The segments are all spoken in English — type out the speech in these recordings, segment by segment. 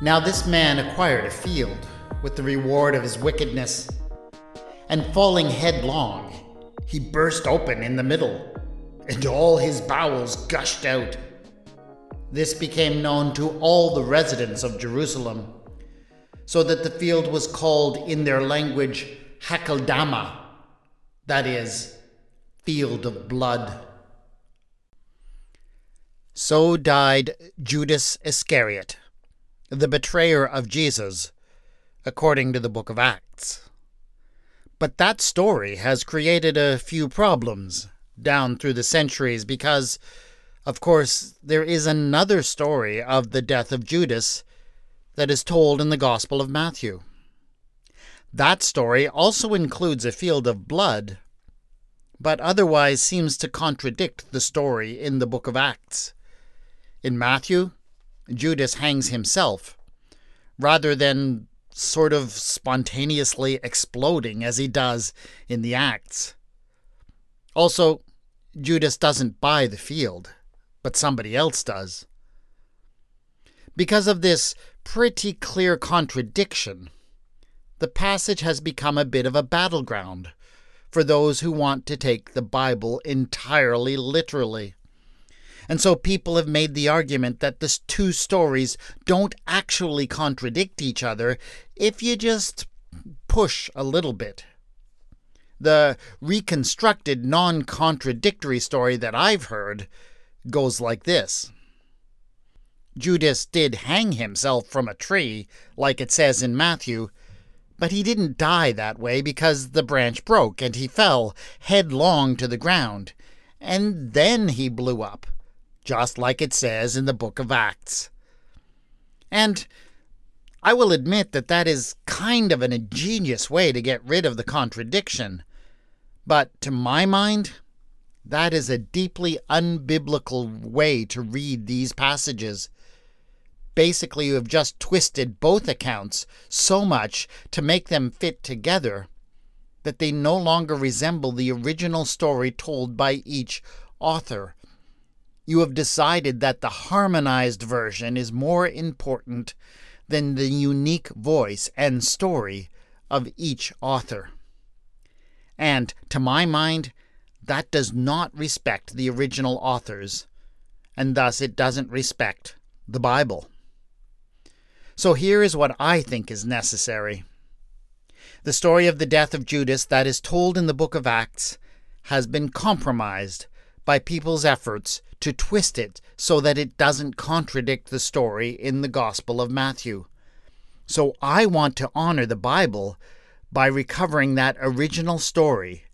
Now this man acquired a field with the reward of his wickedness, and falling headlong, he burst open in the middle, and all his bowels gushed out. This became known to all the residents of Jerusalem, so that the field was called in their language Hakeldama, that is, field of blood. So died Judas Iscariot, the betrayer of Jesus, according to the book of Acts. But that story has created a few problems down through the centuries because, of course, there is another story of the death of Judas that is told in the Gospel of Matthew. That story also includes a field of blood, but otherwise seems to contradict the story in the book of Acts. In Matthew, Judas hangs himself, rather than sort of spontaneously exploding as he does in the Acts. Also, Judas doesn't buy the field, but somebody else does. Because of this pretty clear contradiction, the passage has become a bit of a battleground for those who want to take the Bible entirely literally. And so people have made the argument that the two stories don't actually contradict each other if you just push a little bit. The reconstructed, non contradictory story that I've heard goes like this Judas did hang himself from a tree, like it says in Matthew, but he didn't die that way because the branch broke and he fell headlong to the ground, and then he blew up just like it says in the book of Acts. And I will admit that that is kind of an ingenious way to get rid of the contradiction. But to my mind, that is a deeply unbiblical way to read these passages. Basically, you have just twisted both accounts so much to make them fit together that they no longer resemble the original story told by each author you have decided that the harmonized version is more important than the unique voice and story of each author. And, to my mind, that does not respect the original authors, and thus it doesn't respect the Bible. So here is what I think is necessary. The story of the death of Judas that is told in the book of Acts has been compromised by people's efforts to twist it so that it doesn't contradict the story in the Gospel of Matthew. So I want to honor the Bible by recovering that original story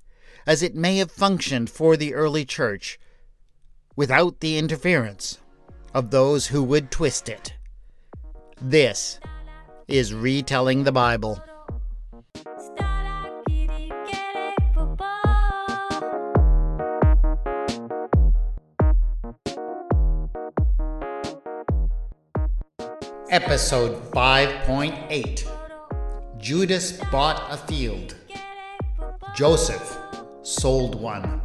as it may have functioned for the early church without the interference of those who would twist it. This is retelling the Bible. Episode 5.8 Judas bought a field. Joseph sold one.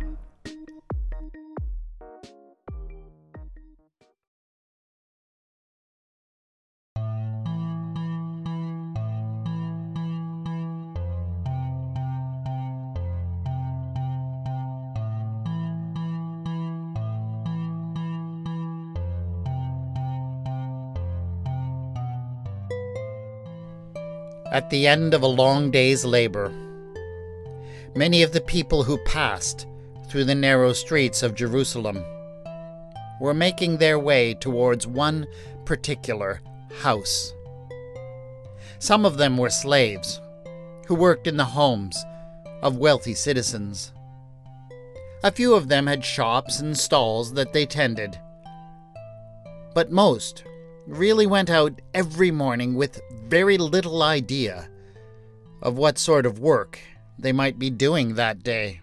At the end of a long day's labor. Many of the people who passed through the narrow streets of Jerusalem were making their way towards one particular house. Some of them were slaves who worked in the homes of wealthy citizens. A few of them had shops and stalls that they tended. But most really went out every morning with very little idea of what sort of work they might be doing that day.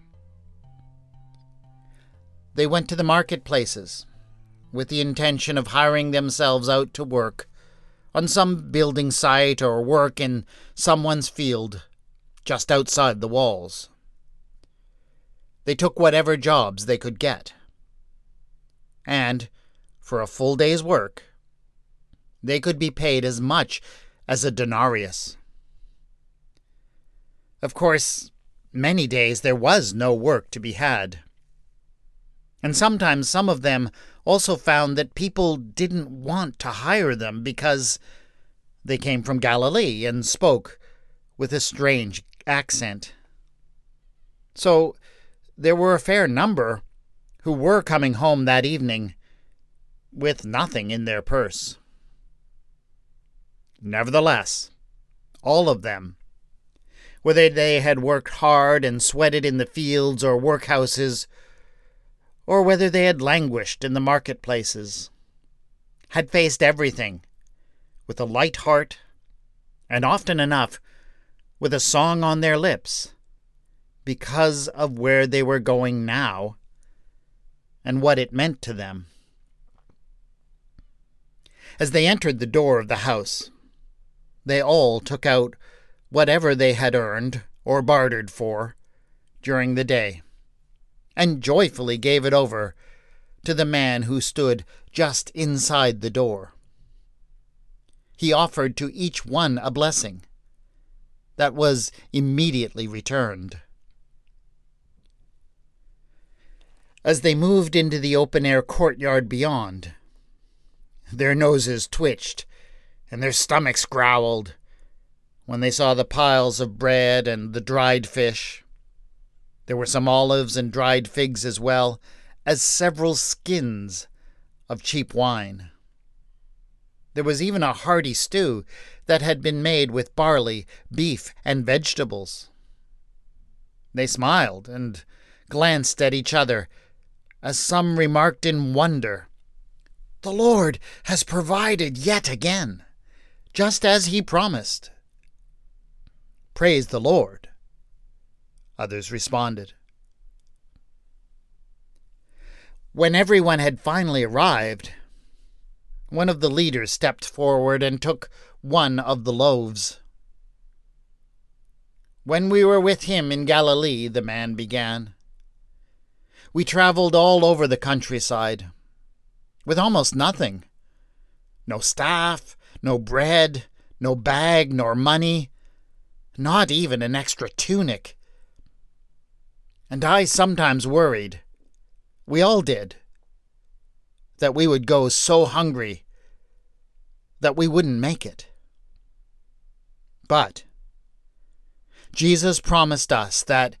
They went to the marketplaces with the intention of hiring themselves out to work on some building site or work in someone's field just outside the walls. They took whatever jobs they could get. And, for a full day's work, they could be paid as much as a denarius. Of course, many days there was no work to be had. And sometimes some of them also found that people didn't want to hire them because they came from Galilee and spoke with a strange accent. So there were a fair number who were coming home that evening with nothing in their purse. Nevertheless, all of them, whether they had worked hard and sweated in the fields or workhouses, or whether they had languished in the marketplaces, had faced everything with a light heart, and often enough with a song on their lips, because of where they were going now and what it meant to them. As they entered the door of the house, they all took out whatever they had earned or bartered for during the day, and joyfully gave it over to the man who stood just inside the door. He offered to each one a blessing that was immediately returned. As they moved into the open air courtyard beyond, their noses twitched and their stomachs growled when they saw the piles of bread and the dried fish. There were some olives and dried figs as well as several skins of cheap wine. There was even a hearty stew that had been made with barley, beef, and vegetables. They smiled and glanced at each other, as some remarked in wonder, The Lord has provided yet again, just as he promised. Praise the Lord. Others responded. When everyone had finally arrived, one of the leaders stepped forward and took one of the loaves. When we were with him in Galilee, the man began, we traveled all over the countryside with almost nothing. No staff, no bread, no bag, nor money, not even an extra tunic. And I sometimes worried, we all did, that we would go so hungry that we wouldn't make it. But Jesus promised us that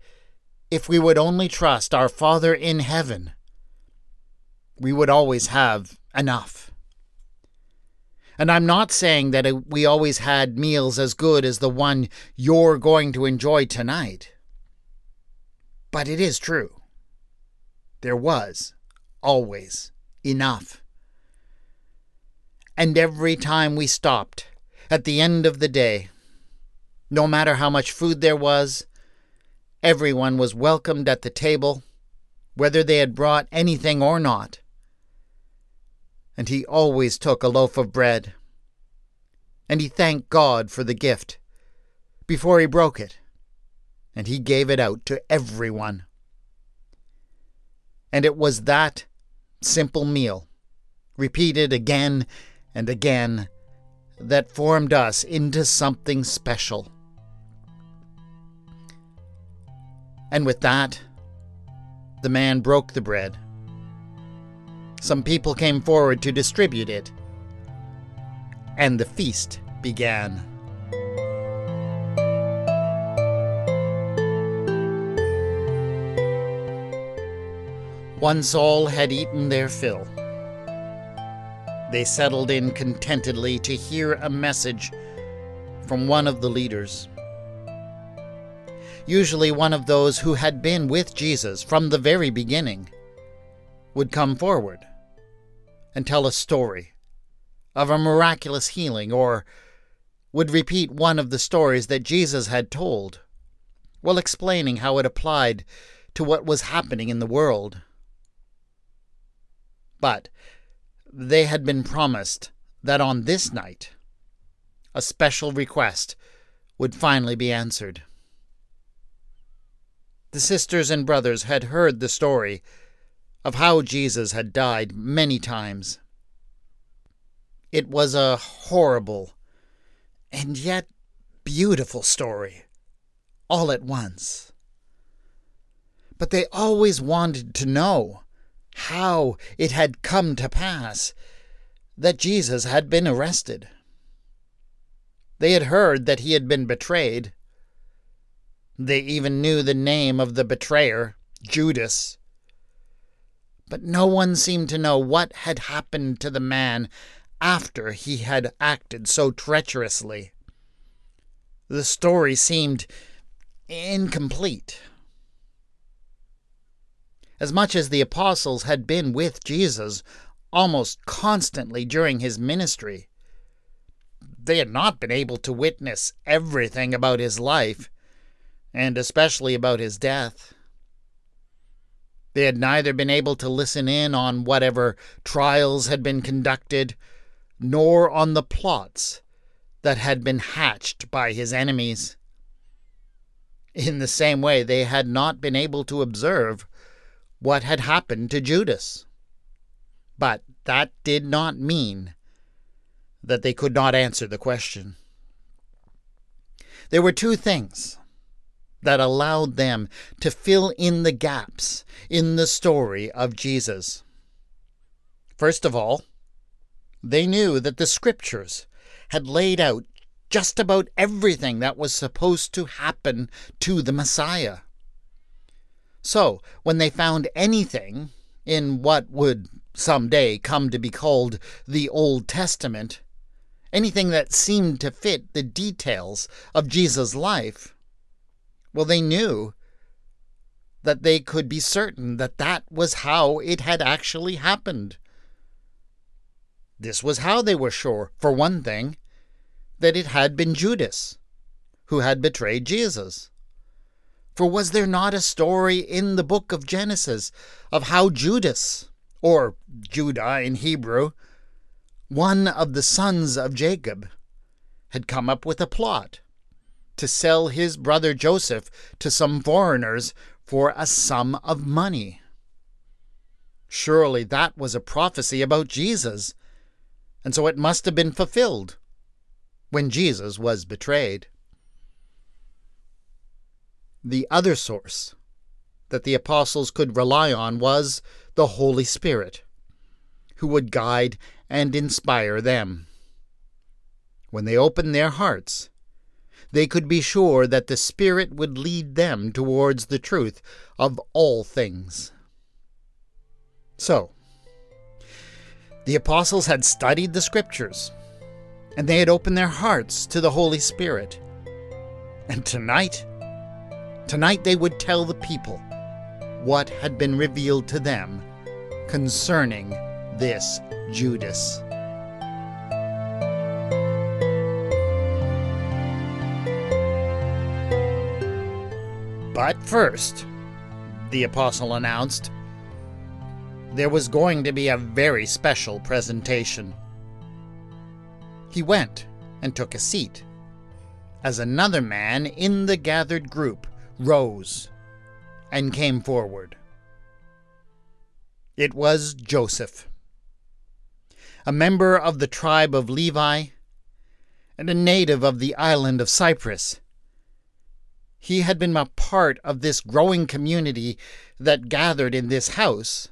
if we would only trust our Father in heaven, we would always have enough. And I'm not saying that uh, we always had meals as good as the one you're going to enjoy tonight. But it is true. There was always enough. And every time we stopped, at the end of the day, no matter how much food there was, everyone was welcomed at the table, whether they had brought anything or not. And he always took a loaf of bread, and he thanked God for the gift before he broke it, and he gave it out to everyone. And it was that simple meal, repeated again and again, that formed us into something special. And with that, the man broke the bread. Some people came forward to distribute it, and the feast began. Once all had eaten their fill, they settled in contentedly to hear a message from one of the leaders. Usually, one of those who had been with Jesus from the very beginning would come forward and tell a story of a miraculous healing or would repeat one of the stories that Jesus had told while explaining how it applied to what was happening in the world. But they had been promised that on this night, a special request would finally be answered. The sisters and brothers had heard the story of how Jesus had died many times. It was a horrible and yet beautiful story, all at once. But they always wanted to know how it had come to pass that Jesus had been arrested. They had heard that he had been betrayed. They even knew the name of the betrayer, Judas. But no one seemed to know what had happened to the man after he had acted so treacherously. The story seemed incomplete. As much as the apostles had been with Jesus almost constantly during his ministry, they had not been able to witness everything about his life, and especially about his death. They had neither been able to listen in on whatever trials had been conducted, nor on the plots that had been hatched by his enemies. In the same way, they had not been able to observe what had happened to Judas. But that did not mean that they could not answer the question. There were two things that allowed them to fill in the gaps in the story of Jesus. First of all, they knew that the Scriptures had laid out just about everything that was supposed to happen to the Messiah. So, when they found anything in what would some day come to be called the Old Testament, anything that seemed to fit the details of Jesus' life, well, they knew that they could be certain that that was how it had actually happened. This was how they were sure, for one thing, that it had been Judas who had betrayed Jesus. For was there not a story in the book of Genesis of how Judas, or Judah in Hebrew, one of the sons of Jacob, had come up with a plot to sell his brother Joseph to some foreigners for a sum of money? Surely that was a prophecy about Jesus, and so it must have been fulfilled when Jesus was betrayed. The other source that the apostles could rely on was the Holy Spirit, who would guide and inspire them. When they opened their hearts, they could be sure that the Spirit would lead them towards the truth of all things. So, the apostles had studied the Scriptures, and they had opened their hearts to the Holy Spirit. And tonight, tonight they would tell the people what had been revealed to them concerning this Judas. But first, the apostle announced, there was going to be a very special presentation. He went and took a seat, as another man in the gathered group rose and came forward. It was Joseph, a member of the tribe of Levi and a native of the island of Cyprus. He had been a part of this growing community that gathered in this house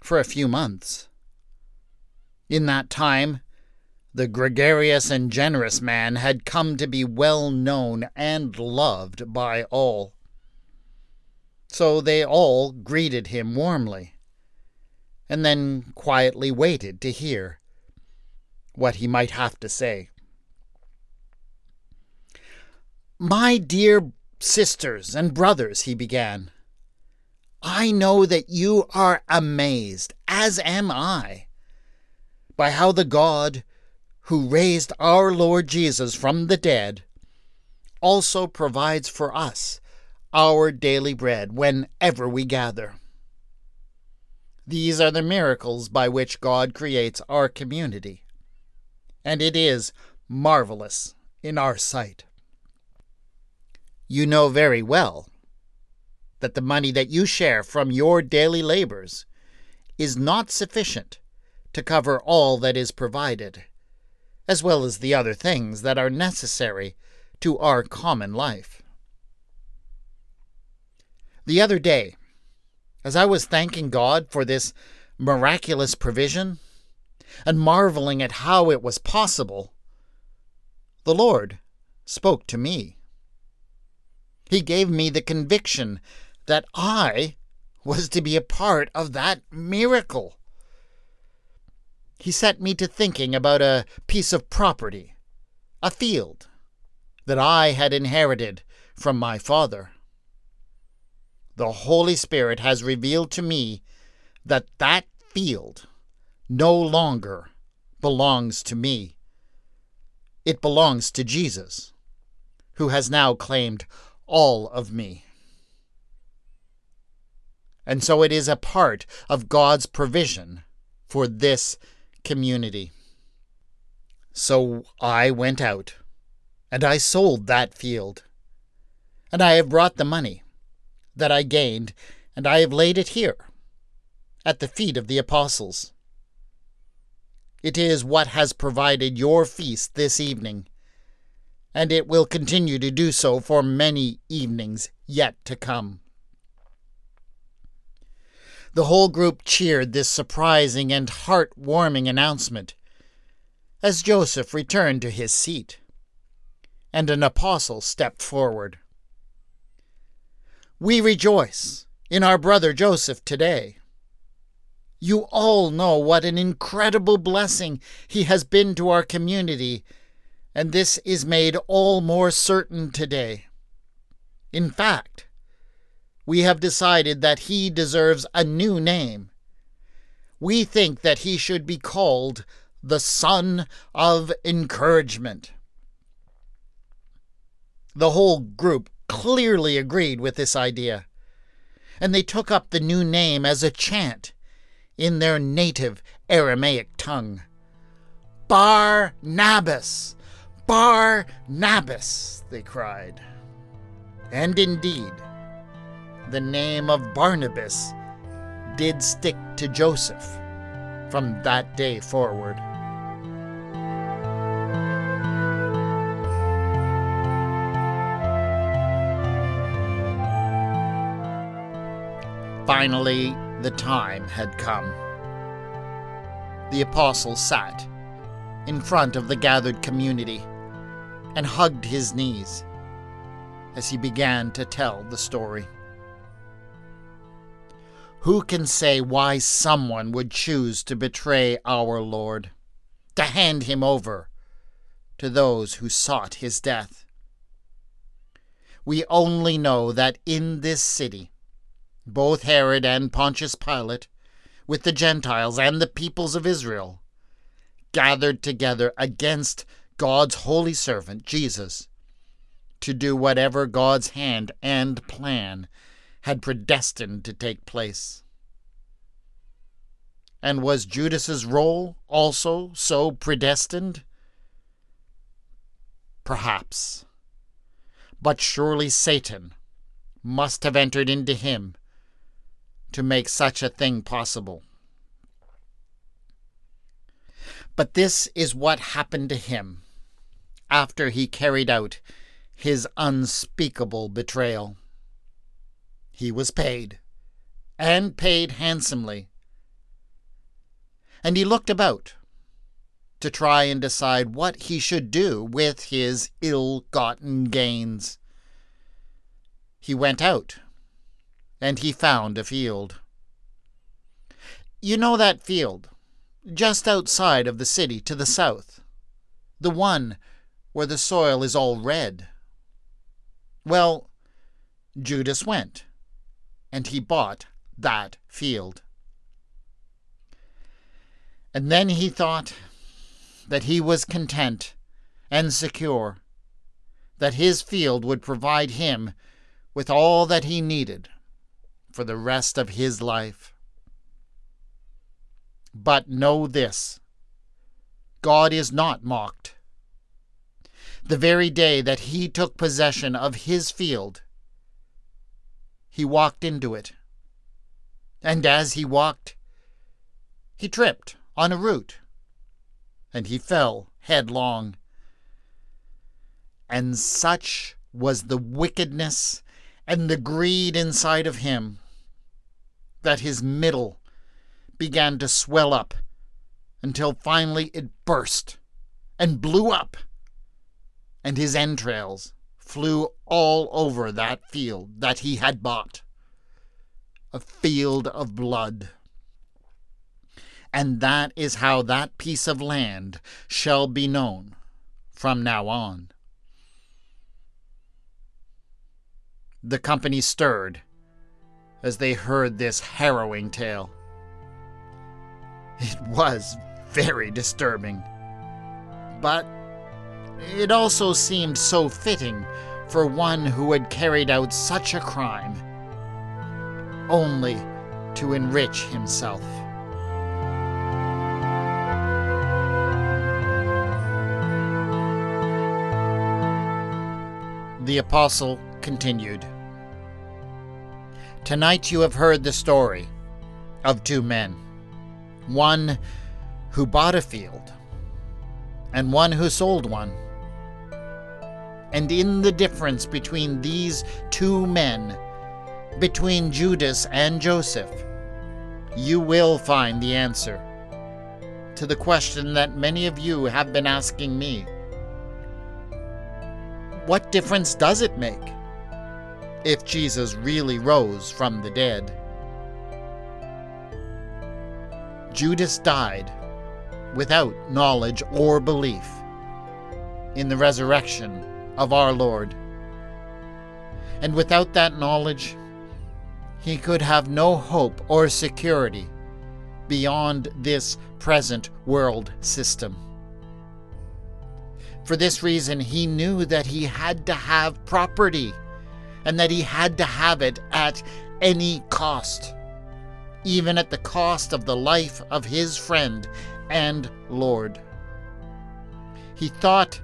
for a few months. In that time, the gregarious and generous man had come to be well known and loved by all. So they all greeted him warmly, and then quietly waited to hear what he might have to say. My dear sisters and brothers, he began, I know that you are amazed, as am I, by how the God who raised our Lord Jesus from the dead also provides for us our daily bread whenever we gather. These are the miracles by which God creates our community, and it is marvelous in our sight. You know very well that the money that you share from your daily labors is not sufficient to cover all that is provided as well as the other things that are necessary to our common life. The other day, as I was thanking God for this miraculous provision and marveling at how it was possible, the Lord spoke to me. He gave me the conviction that I was to be a part of that miracle. He set me to thinking about a piece of property, a field, that I had inherited from my father. The Holy Spirit has revealed to me that that field no longer belongs to me. It belongs to Jesus, who has now claimed all of me. And so it is a part of God's provision for this community. So I went out, and I sold that field. And I have brought the money that I gained, and I have laid it here, at the feet of the apostles. It is what has provided your feast this evening, and it will continue to do so for many evenings yet to come. The whole group cheered this surprising and heart-warming announcement as Joseph returned to his seat, and an apostle stepped forward. We rejoice in our brother Joseph today. You all know what an incredible blessing he has been to our community, and this is made all more certain today. In fact, we have decided that he deserves a new name. We think that he should be called the Son of Encouragement. The whole group clearly agreed with this idea, and they took up the new name as a chant in their native Aramaic tongue. Barnabas! Barnabas! they cried. And indeed, the name of Barnabas did stick to Joseph from that day forward. Finally, the time had come. The apostle sat in front of the gathered community and hugged his knees as he began to tell the story. Who can say why someone would choose to betray our Lord, to hand him over to those who sought his death? We only know that in this city, both Herod and Pontius Pilate, with the Gentiles and the peoples of Israel, gathered together against God's holy servant, Jesus, to do whatever God's hand and plan had predestined to take place. And was Judas's role also so predestined? Perhaps. But surely Satan must have entered into him to make such a thing possible. But this is what happened to him after he carried out his unspeakable betrayal. He was paid, and paid handsomely. And he looked about to try and decide what he should do with his ill gotten gains. He went out and he found a field. You know that field, just outside of the city to the south, the one where the soil is all red. Well, Judas went, and he bought that field. And then he thought that he was content and secure, that his field would provide him with all that he needed for the rest of his life. But know this God is not mocked. The very day that he took possession of his field, he walked into it. And as he walked, he tripped on a root, and he fell headlong. And such was the wickedness and the greed inside of him that his middle began to swell up until finally it burst and blew up, and his entrails flew all over that field that he had bought a field of blood. And that is how that piece of land shall be known from now on. The company stirred as they heard this harrowing tale. It was very disturbing, but it also seemed so fitting for one who had carried out such a crime, only to enrich himself. The apostle continued. Tonight you have heard the story of two men one who bought a field and one who sold one. And in the difference between these two men, between Judas and Joseph, you will find the answer to the question that many of you have been asking me. What difference does it make if Jesus really rose from the dead? Judas died without knowledge or belief in the resurrection of our Lord. And without that knowledge, he could have no hope or security beyond this present world system. For this reason, he knew that he had to have property and that he had to have it at any cost, even at the cost of the life of his friend and Lord. He thought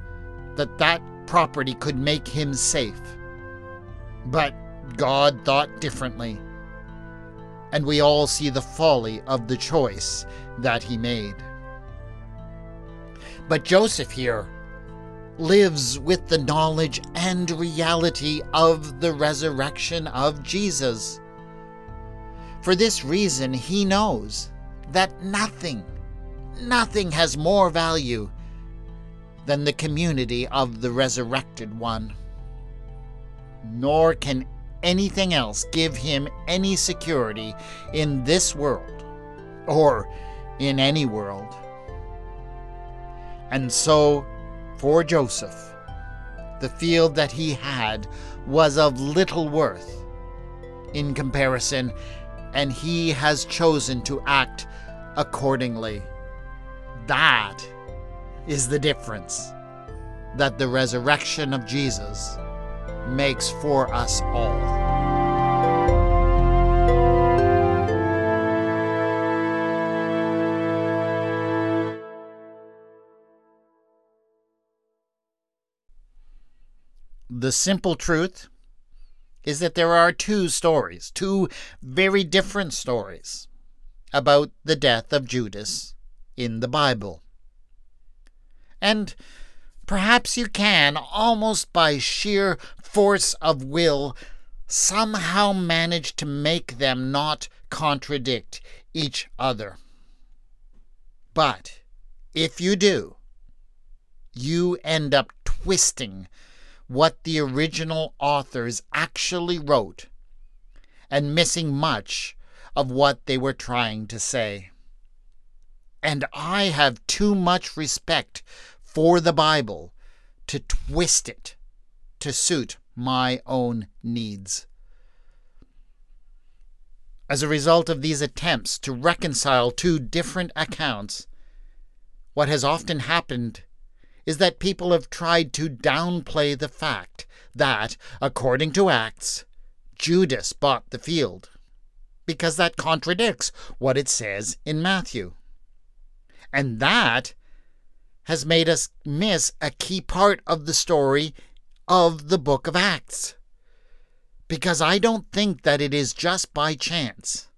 that that property could make him safe. But God thought differently. And we all see the folly of the choice that he made. But Joseph here lives with the knowledge and reality of the resurrection of Jesus. For this reason, he knows that nothing, nothing has more value than the community of the resurrected one. Nor can anything else give him any security in this world or in any world. And so for Joseph, the field that he had was of little worth in comparison, and he has chosen to act accordingly. That is the difference that the resurrection of Jesus makes for us all. The simple truth is that there are two stories, two very different stories about the death of Judas in the Bible. And perhaps you can, almost by sheer force of will, somehow manage to make them not contradict each other. But if you do, you end up twisting what the original authors actually wrote and missing much of what they were trying to say. And I have too much respect for the Bible to twist it to suit my own needs. As a result of these attempts to reconcile two different accounts, what has often happened is that people have tried to downplay the fact that, according to Acts, Judas bought the field, because that contradicts what it says in Matthew. And that has made us miss a key part of the story of the book of Acts. Because I don't think that it is just by chance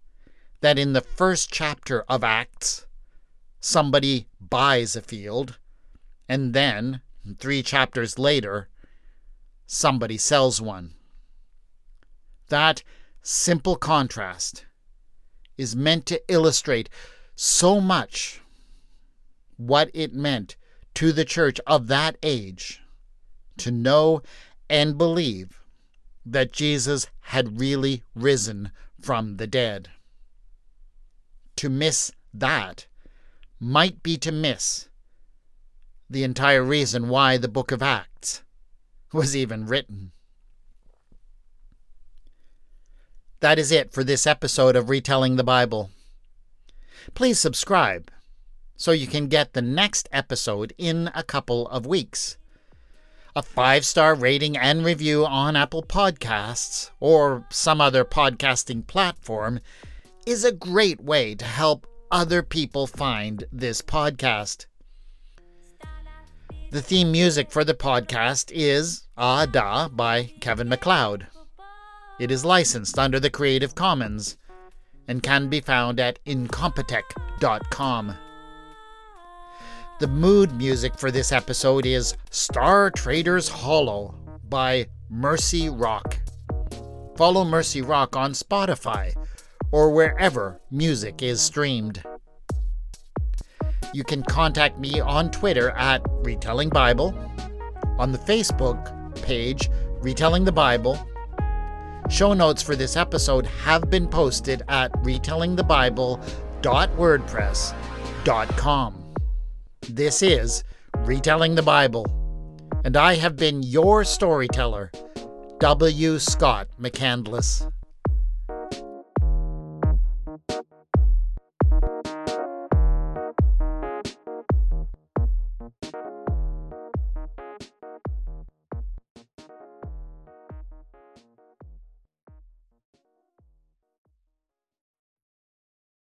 that in the first chapter of Acts, somebody buys a field And then, three chapters later, somebody sells one. That simple contrast is meant to illustrate so much what it meant to the church of that age to know and believe that Jesus had really risen from the dead. To miss that might be to miss the entire reason why the book of Acts was even written. That is it for this episode of Retelling the Bible. Please subscribe so you can get the next episode in a couple of weeks. A five star rating and review on Apple Podcasts or some other podcasting platform is a great way to help other people find this podcast. The theme music for the podcast is Ah Da by Kevin MacLeod. It is licensed under the Creative Commons and can be found at incompetech.com. The mood music for this episode is Star Traders Hollow by Mercy Rock. Follow Mercy Rock on Spotify or wherever music is streamed. You can contact me on Twitter at Retelling Bible, on the Facebook page Retelling the Bible. Show notes for this episode have been posted at retellingthebible.wordpress.com. This is Retelling the Bible, and I have been your storyteller, W. Scott McCandless.